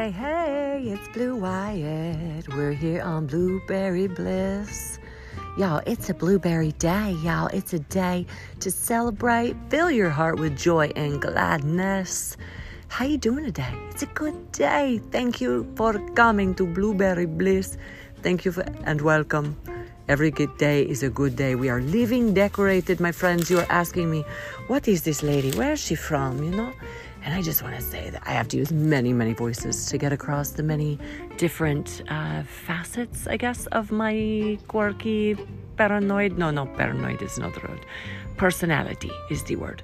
hey, hey, it's Blue Wyatt. We're here on Blueberry Bliss. Y'all, it's a blueberry day, y'all. It's a day to celebrate. Fill your heart with joy and gladness. How you doing today? It's a good day. Thank you for coming to Blueberry Bliss. Thank you for, and welcome. Every good day is a good day. We are living decorated, my friends. You are asking me, what is this lady? Where is she from? You know? And I just want to say that I have to use many, many voices to get across the many different uh, facets, I guess, of my quirky, paranoid. No, no, paranoid is not the word. Personality is the word.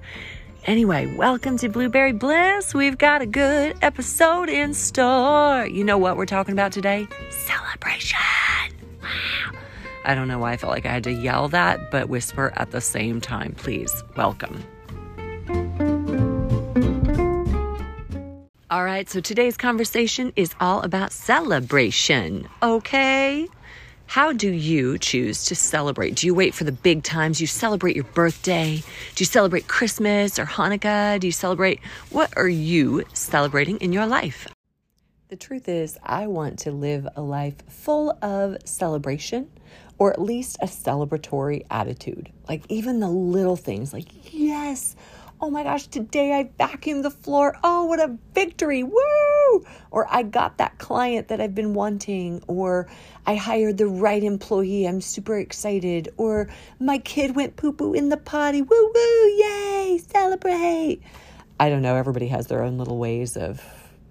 Anyway, welcome to Blueberry Bliss. We've got a good episode in store. You know what we're talking about today? Celebration. Wow. I don't know why I felt like I had to yell that, but whisper at the same time. Please, welcome. All right, so today's conversation is all about celebration, okay? How do you choose to celebrate? Do you wait for the big times? Do you celebrate your birthday? Do you celebrate Christmas or Hanukkah? Do you celebrate what are you celebrating in your life? The truth is, I want to live a life full of celebration or at least a celebratory attitude. Like even the little things, like, yes, oh my gosh, today I vacuumed the floor. Oh, what a victory. Woo! Or I got that client that I've been wanting. Or I hired the right employee. I'm super excited. Or my kid went poo poo in the potty. Woo woo! Yay! Celebrate! I don't know. Everybody has their own little ways of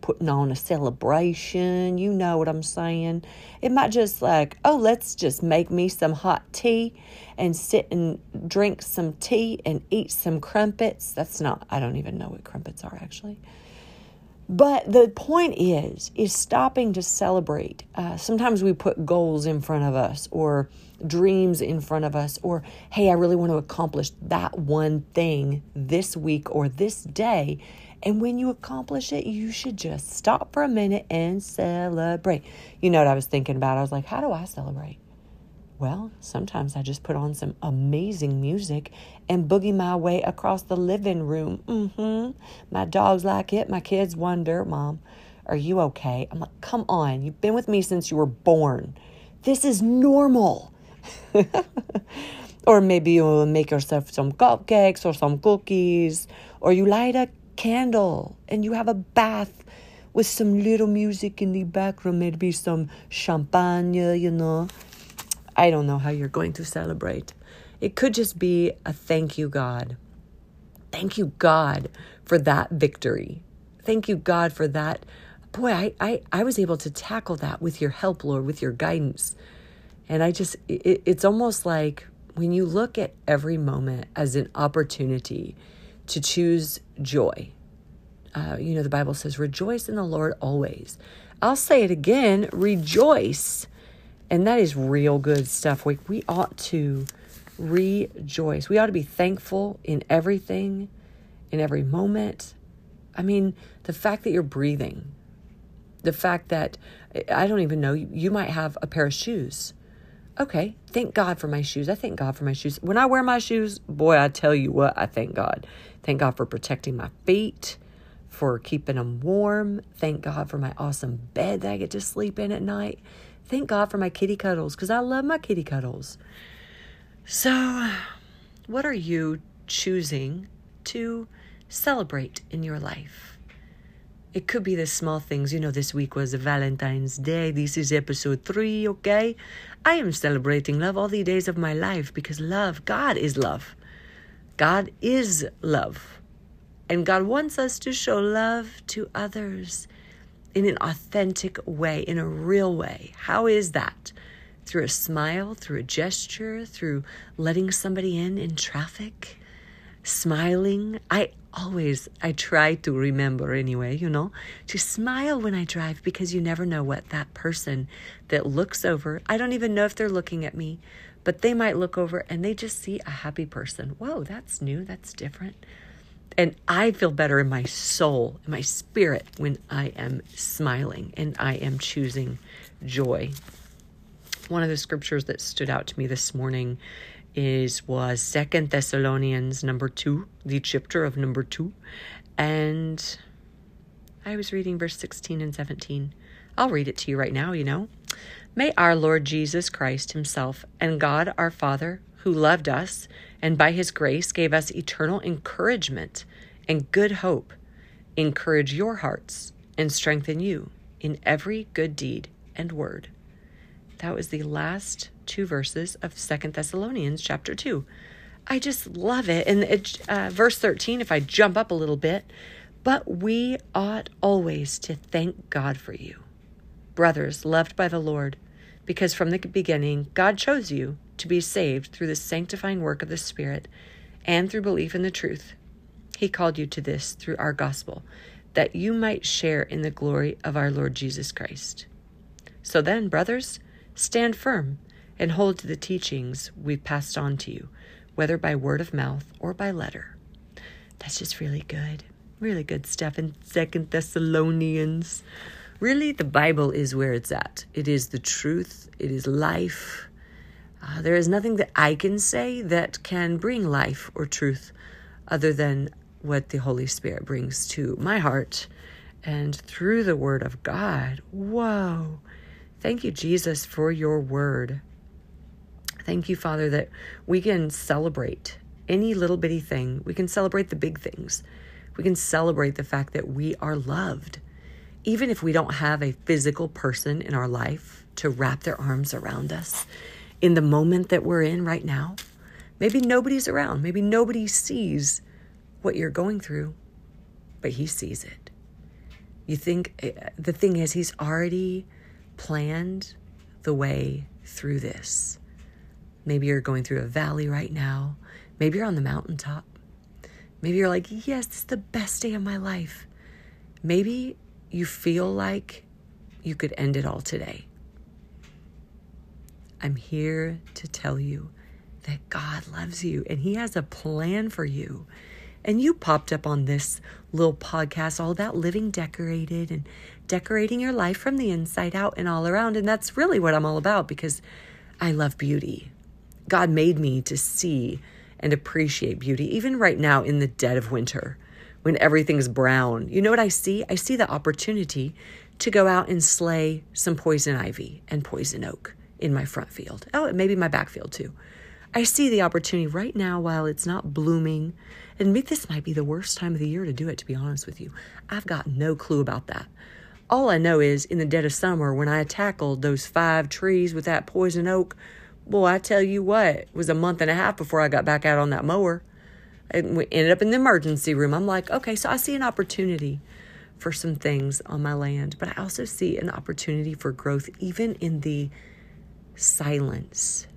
putting on a celebration. You know what I'm saying? It might just like, oh, let's just make me some hot tea and sit and drink some tea and eat some crumpets. That's not, I don't even know what crumpets are actually. But the point is, is stopping to celebrate. Uh, sometimes we put goals in front of us or dreams in front of us, or hey, I really want to accomplish that one thing this week or this day. And when you accomplish it, you should just stop for a minute and celebrate. You know what I was thinking about? I was like, how do I celebrate? Well, sometimes I just put on some amazing music and boogie my way across the living room. Mm-hmm. My dogs like it. My kids wonder, Mom, are you okay? I'm like, come on. You've been with me since you were born. This is normal. or maybe you'll make yourself some cupcakes or some cookies, or you light a candle and you have a bath with some little music in the background, maybe some champagne, you know. I don't know how you're going to celebrate. It could just be a thank you, God. Thank you, God, for that victory. Thank you, God, for that. Boy, I, I, I was able to tackle that with your help, Lord, with your guidance. And I just, it, it's almost like when you look at every moment as an opportunity to choose joy. Uh, you know, the Bible says, rejoice in the Lord always. I'll say it again rejoice. And that is real good stuff. We, we ought to rejoice. We ought to be thankful in everything, in every moment. I mean, the fact that you're breathing, the fact that I don't even know, you might have a pair of shoes. Okay, thank God for my shoes. I thank God for my shoes. When I wear my shoes, boy, I tell you what, I thank God. Thank God for protecting my feet, for keeping them warm. Thank God for my awesome bed that I get to sleep in at night. Thank God for my kitty cuddles because I love my kitty cuddles. So, what are you choosing to celebrate in your life? It could be the small things. You know, this week was Valentine's Day. This is episode three, okay? I am celebrating love all the days of my life because love, God is love. God is love. And God wants us to show love to others in an authentic way, in a real way. How is that? Through a smile, through a gesture, through letting somebody in in traffic, smiling. I always, I try to remember anyway, you know, to smile when I drive because you never know what that person that looks over, I don't even know if they're looking at me, but they might look over and they just see a happy person. Whoa, that's new, that's different. And I feel better in my soul, in my spirit, when I am smiling and I am choosing joy. One of the scriptures that stood out to me this morning is was Second Thessalonians number two, the chapter of number two, and I was reading verse 16 and 17. I'll read it to you right now, you know. May our Lord Jesus Christ Himself and God our Father, who loved us and by His grace gave us eternal encouragement and good hope, encourage your hearts and strengthen you in every good deed and word. That was the last two verses of Second Thessalonians chapter 2. I just love it. And it, uh, verse 13, if I jump up a little bit, but we ought always to thank God for you, brothers loved by the Lord, because from the beginning God chose you to be saved through the sanctifying work of the Spirit and through belief in the truth. He called you to this through our gospel, that you might share in the glory of our Lord Jesus Christ. So then, brothers, stand firm and hold to the teachings we've passed on to you, whether by word of mouth or by letter. That's just really good. Really good stuff in Second Thessalonians. Really, the Bible is where it's at. It is the truth, it is life. Uh, there is nothing that I can say that can bring life or truth other than what the Holy Spirit brings to my heart and through the Word of God. Whoa. Thank you, Jesus, for your Word. Thank you, Father, that we can celebrate any little bitty thing. We can celebrate the big things. We can celebrate the fact that we are loved. Even if we don't have a physical person in our life to wrap their arms around us in the moment that we're in right now, maybe nobody's around. Maybe nobody sees what you're going through, but He sees it. You think eh, the thing is, He's already planned the way through this. Maybe you're going through a valley right now. Maybe you're on the mountaintop. Maybe you're like, yes, this is the best day of my life. Maybe you feel like you could end it all today. I'm here to tell you that God loves you and He has a plan for you. And you popped up on this little podcast all about living decorated and decorating your life from the inside out and all around. And that's really what I'm all about because I love beauty. God made me to see and appreciate beauty, even right now in the dead of winter when everything's brown. You know what I see? I see the opportunity to go out and slay some poison ivy and poison oak in my front field. Oh, maybe my back field too. I see the opportunity right now while it's not blooming. And this might be the worst time of the year to do it, to be honest with you. I've got no clue about that. All I know is in the dead of summer, when I tackled those five trees with that poison oak, boy, I tell you what, it was a month and a half before I got back out on that mower. And we ended up in the emergency room. I'm like, okay, so I see an opportunity for some things on my land, but I also see an opportunity for growth even in the silence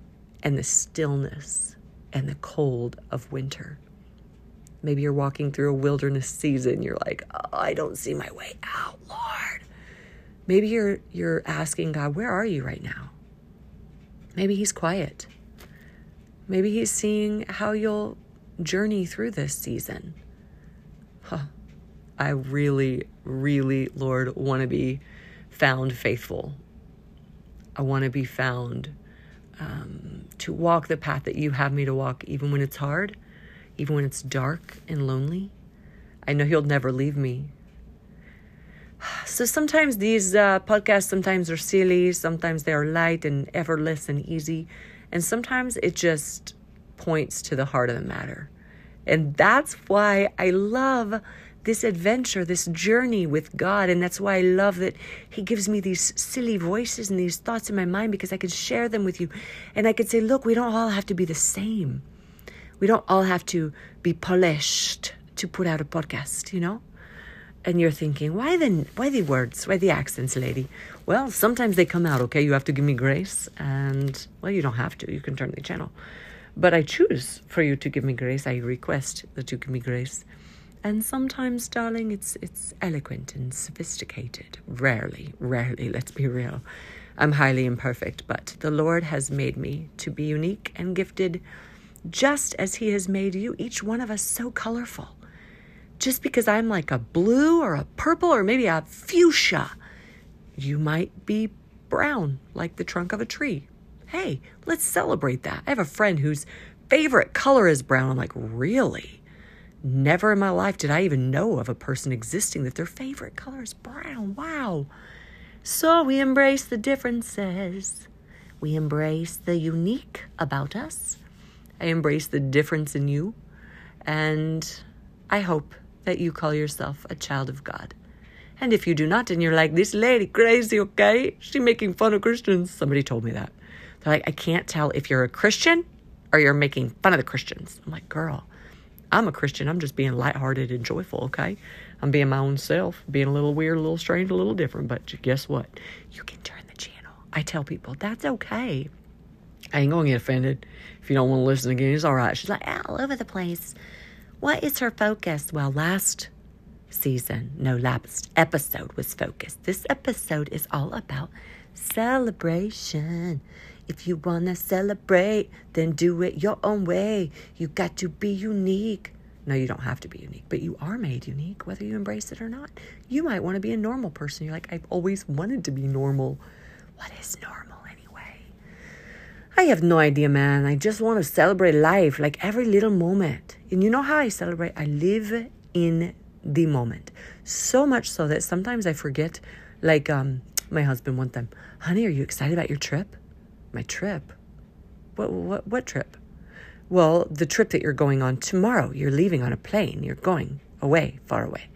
and the stillness and the cold of winter. Maybe you're walking through a wilderness season. You're like, oh, I don't see my way out, Lord. Maybe you're you're asking God, where are you right now? Maybe he's quiet. Maybe he's seeing how you'll journey through this season. Huh. I really, really, Lord, want to be found faithful. I want to be found um, to walk the path that you have me to walk, even when it's hard, even when it's dark and lonely. I know He'll never leave me. So sometimes these uh, podcasts, sometimes are silly, sometimes they are light and effortless and easy, and sometimes it just points to the heart of the matter. And that's why I love this adventure, this journey with God. And that's why I love that He gives me these silly voices and these thoughts in my mind because I can share them with you. And I can say, look, we don't all have to be the same. We don't all have to be polished to put out a podcast, you know? And you're thinking, why the why the words? Why the accents, lady? Well, sometimes they come out, okay? You have to give me grace and well, you don't have to. You can turn the channel. But I choose for you to give me grace. I request that you give me grace. And sometimes, darling, it's it's eloquent and sophisticated. Rarely, rarely, let's be real. I'm highly imperfect, but the Lord has made me to be unique and gifted just as He has made you, each one of us, so colorful. Just because I'm like a blue or a purple or maybe a fuchsia, you might be brown like the trunk of a tree. Hey, let's celebrate that. I have a friend whose favorite color is brown. I'm like, really? Never in my life did I even know of a person existing that their favorite color is brown. Wow. So we embrace the differences. We embrace the unique about us. I embrace the difference in you. And I hope that you call yourself a child of God. And if you do not, and you're like, this lady crazy, okay? She making fun of Christians. Somebody told me that. They're like, I can't tell if you're a Christian or you're making fun of the Christians. I'm like, girl, I'm a Christian. I'm just being lighthearted and joyful, okay? I'm being my own self, being a little weird, a little strange, a little different. But guess what? You can turn the channel. I tell people that's okay. I ain't going to get offended. If you don't want to listen again, it's all right. She's like, all over the place. What is her focus? Well, last season, no, last episode was focused. This episode is all about celebration. If you want to celebrate, then do it your own way. You got to be unique. No, you don't have to be unique, but you are made unique, whether you embrace it or not. You might want to be a normal person. You're like, I've always wanted to be normal. What is normal anyway? I have no idea, man. I just want to celebrate life, like every little moment. And you know how I celebrate? I live in the moment. So much so that sometimes I forget, like um, my husband one time, honey, are you excited about your trip? My trip? What, what, what trip? Well, the trip that you're going on tomorrow. You're leaving on a plane. You're going away, far away.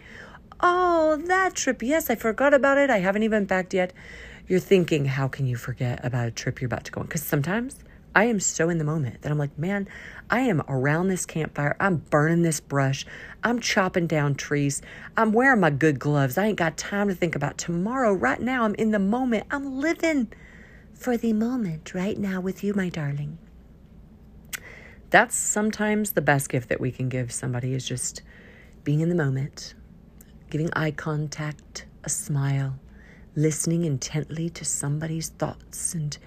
Oh, that trip. Yes, I forgot about it. I haven't even packed yet. You're thinking, how can you forget about a trip you're about to go on? Because sometimes I am so in the moment that I'm like, man, I am around this campfire. I'm burning this brush. I'm chopping down trees. I'm wearing my good gloves. I ain't got time to think about tomorrow. Right now, I'm in the moment. I'm living for the moment right now with you, my darling. That's sometimes the best gift that we can give somebody is just being in the moment, giving eye contact, a smile, listening intently to somebody's thoughts and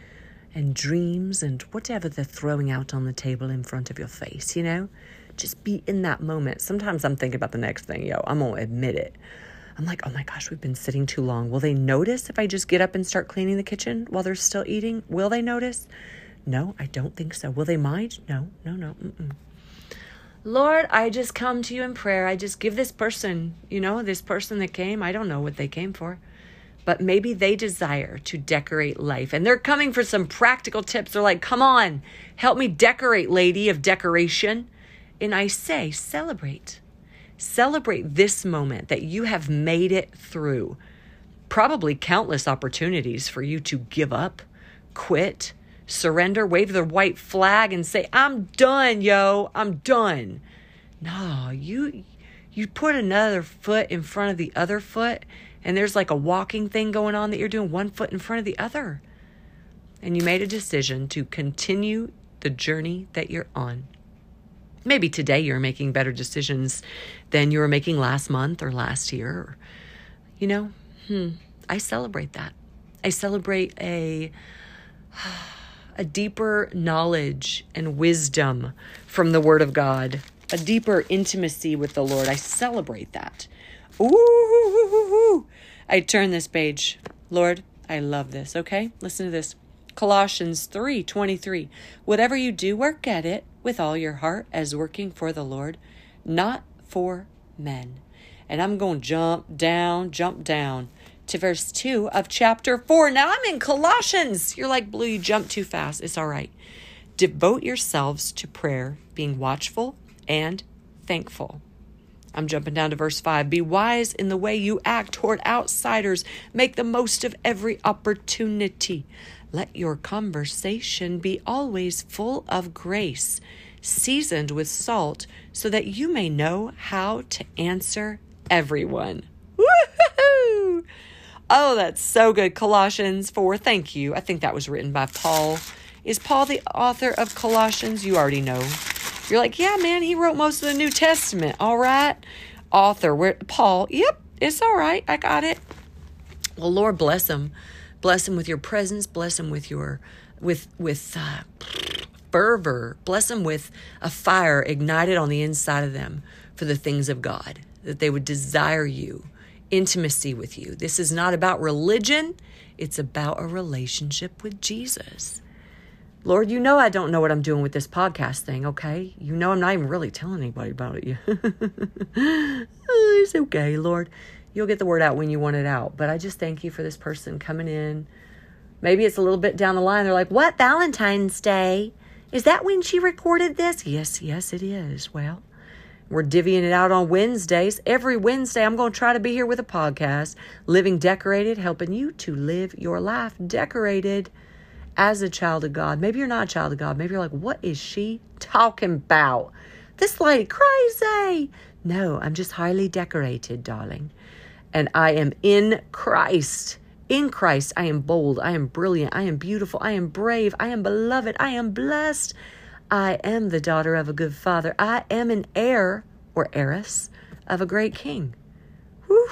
and dreams and whatever they're throwing out on the table in front of your face, you know? Just be in that moment. Sometimes I'm thinking about the next thing, yo, I'm gonna admit it. I'm like, oh my gosh, we've been sitting too long. Will they notice if I just get up and start cleaning the kitchen while they're still eating? Will they notice? No, I don't think so. Will they mind? No, no, no. Mm-mm. Lord, I just come to you in prayer. I just give this person, you know, this person that came, I don't know what they came for, but maybe they desire to decorate life and they're coming for some practical tips. They're like, come on, help me decorate, lady of decoration. And I say, celebrate. Celebrate this moment that you have made it through. Probably countless opportunities for you to give up, quit, surrender, wave the white flag and say, I'm done, yo, I'm done. No, you you put another foot in front of the other foot and there's like a walking thing going on that you're doing one foot in front of the other. And you made a decision to continue the journey that you're on. Maybe today you're making better decisions than you were making last month or last year. You know, hmm, I celebrate that. I celebrate a a deeper knowledge and wisdom from the Word of God, a deeper intimacy with the Lord. I celebrate that. Ooh, I turn this page. Lord, I love this. Okay, listen to this. Colossians 3 23. Whatever you do, work at it with all your heart as working for the Lord, not for men. And I'm going to jump down, jump down to verse 2 of chapter 4. Now I'm in Colossians. You're like, Blue, you jumped too fast. It's all right. Devote yourselves to prayer, being watchful and thankful. I'm jumping down to verse 5. Be wise in the way you act toward outsiders. Make the most of every opportunity. Let your conversation be always full of grace, seasoned with salt, so that you may know how to answer everyone. Woohoo! Oh, that's so good. Colossians 4. Thank you. I think that was written by Paul. Is Paul the author of Colossians? You already know. You're like, yeah, man, he wrote most of the New Testament. All right. Author, where Paul, yep, it's all right. I got it. Well, Lord bless him. Bless him with your presence. Bless him with your with with uh, fervor. Bless him with a fire ignited on the inside of them for the things of God. That they would desire you, intimacy with you. This is not about religion. It's about a relationship with Jesus. Lord, you know I don't know what I'm doing with this podcast thing, okay? You know I'm not even really telling anybody about it yet. Oh, it's okay, Lord. You'll get the word out when you want it out. But I just thank you for this person coming in. Maybe it's a little bit down the line. They're like, what, Valentine's Day? Is that when she recorded this? Yes, yes, it is. Well, we're divvying it out on Wednesdays. Every Wednesday, I'm going to try to be here with a podcast, Living Decorated, helping you to live your life decorated as a child of God. Maybe you're not a child of God. Maybe you're like, what is she talking about? This lady crazy. No, I'm just highly decorated, darling. And I am in Christ. In Christ, I am bold. I am brilliant. I am beautiful. I am brave. I am beloved. I am blessed. I am the daughter of a good father. I am an heir or heiress of a great king. Whew.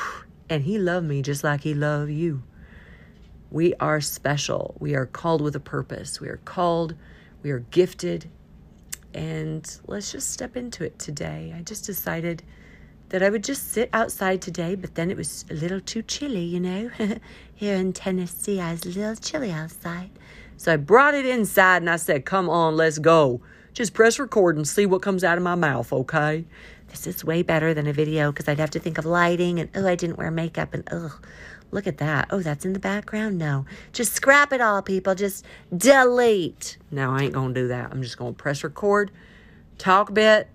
And he loved me just like he loved you. We are special. We are called with a purpose. We are called, we are gifted. And let's just step into it today. I just decided that I would just sit outside today, but then it was a little too chilly, you know. Here in Tennessee, I was a little chilly outside. So I brought it inside and I said, Come on, let's go. Just press record and see what comes out of my mouth, okay? This is way better than a video because I'd have to think of lighting and, oh, I didn't wear makeup and, oh, Look at that. Oh, that's in the background? No. Just scrap it all, people. Just delete. No, I ain't going to do that. I'm just going to press record, talk a bit,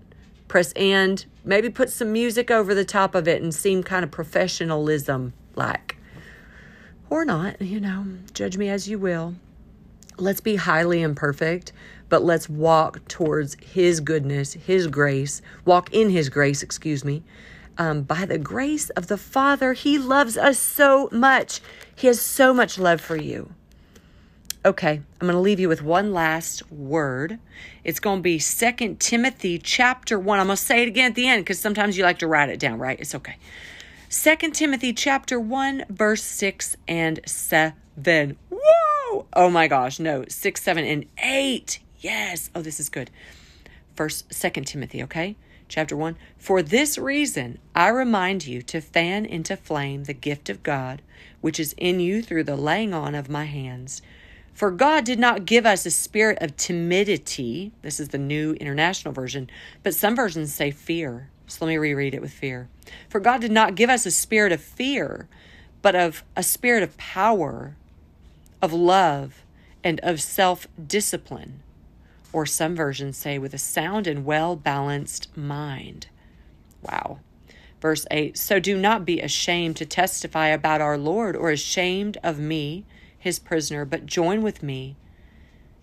press end, maybe put some music over the top of it and seem kind of professionalism like. Or not, you know, judge me as you will. Let's be highly imperfect, but let's walk towards His goodness, His grace, walk in His grace, excuse me, um, by the grace of the Father, He loves us so much. He has so much love for you. Okay, I'm going to leave you with one last word. It's going to be Second Timothy chapter 1. I'm going to say it again at the end because sometimes you like to write it down, right? It's okay. Second Timothy chapter 1, verse 6 and 7. Whoa! Oh my gosh, no, 6, 7, and 8. Yes. Oh, this is good. First, Second Timothy, okay? Chapter 1 For this reason I remind you to fan into flame the gift of God, which is in you through the laying on of my hands. For God did not give us a spirit of timidity. This is the new international version, but some versions say fear. So let me reread it with fear. For God did not give us a spirit of fear, but of a spirit of power, of love, and of self discipline or some versions say with a sound and well balanced mind. Wow. Verse 8 So do not be ashamed to testify about our Lord or ashamed of me, his prisoner, but join with me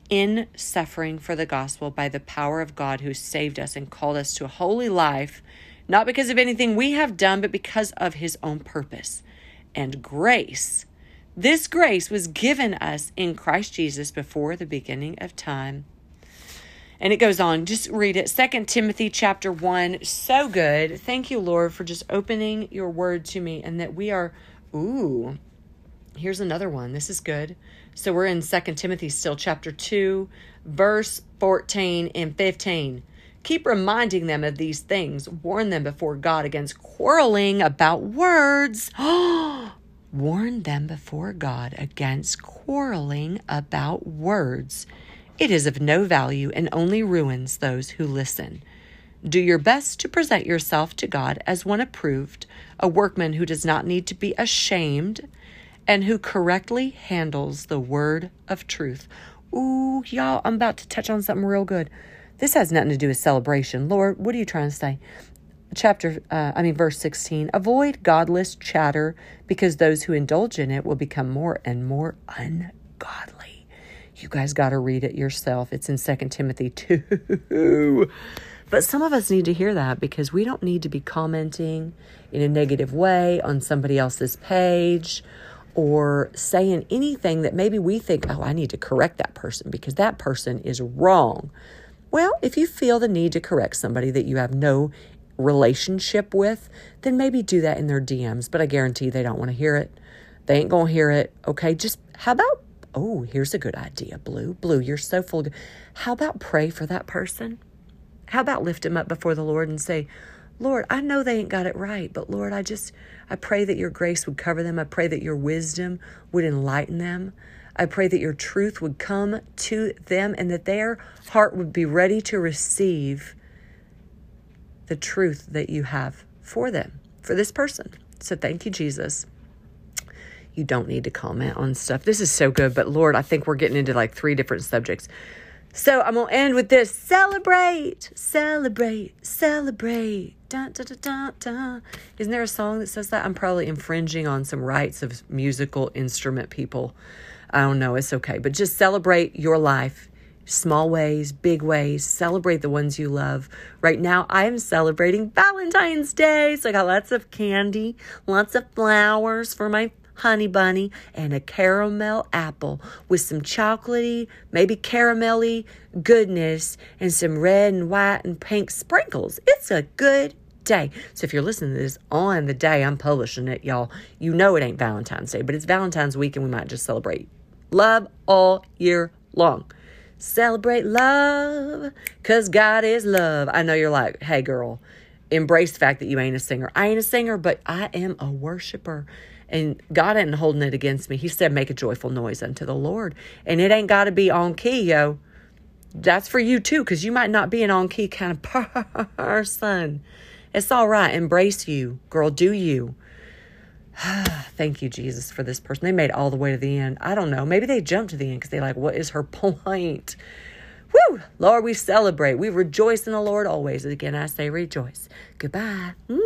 in suffering for the gospel by the power of God who saved us and called us to a holy life, not because of anything we have done, but because of his own purpose and grace. This grace was given us in Christ Jesus before the beginning of time and it goes on. Just read it. Second timothy chapter 1 so good. Thank you lord for just opening your word to me and that we are ooh here's another one. This is good. So we're in second timothy still chapter 2 verse 14 and 15 keep reminding them of these things. Warn them before god against quarreling about words. Warn them before god against quarreling about words it is of no value and only ruins those who listen. Do your best to present yourself to God as one approved, a workman who does not need to be ashamed, and who correctly handles the word of truth. Ooh, y'all, I'm about to touch on something real good. This has nothing to do with celebration. Lord, what are you trying to say? Chapter, uh, I mean, verse 16 avoid godless chatter because those who indulge in it will become more and more ungodly. You guys got to read it yourself. It's in Second Timothy 2. But some of us need to hear that because we don't need to be commenting in a negative way on somebody else's page or saying anything that maybe we think, oh, I need to correct that person because that person is wrong. Well, if you feel the need to correct somebody that you have no relationship with, then maybe do that in their DMs. But I guarantee they don't want to hear it. They ain't going to hear it. Okay. Just how about Oh, here's a good idea, Blue. Blue, you're so full. How about pray for that person? How about lift him up before the Lord and say, Lord, I know they ain't got it right, but Lord, I just, I pray that your grace would cover them. I pray that your wisdom would enlighten them. I pray that your truth would come to them and that their heart would be ready to receive the truth that you have for them, for this person. So thank you, Jesus. You don't need to comment on stuff. This is so good, but Lord, I think we're getting into like three different subjects. So I'm to end with this celebrate, celebrate, celebrate. Dun, dun, dun, dun, dun. Isn't there a song that says that? I'm probably infringing on some rights of musical instrument people. I don't know. It's okay. But just celebrate your life small ways, big ways. Celebrate the ones you love. Right now, I am celebrating Valentine's Day. So I got lots of candy, lots of flowers for my honey bunny, and a caramel apple with some chocolatey, maybe caramelly goodness and some red and white and pink sprinkles. It's a good day. So if you're listening to this on the day I'm publishing it, y'all, you know it ain't Valentine's Day, but it's Valentine's week and we might just celebrate love all year long. Celebrate love because God is love. I know you're like, hey, girl, embrace the fact that you ain't a singer. I ain't a singer, but I am a worshiper. And God ain't holding it against me. He said, make a joyful noise unto the Lord. And it ain't got to be on key, yo. That's for you too, because you might not be an on key kind of person. It's all right. Embrace you, girl. Do you. Thank you, Jesus, for this person. They made all the way to the end. I don't know. Maybe they jumped to the end because they're like, what is her point? Woo! Lord, we celebrate. We rejoice in the Lord always. Again, I say rejoice. Goodbye. Mwah!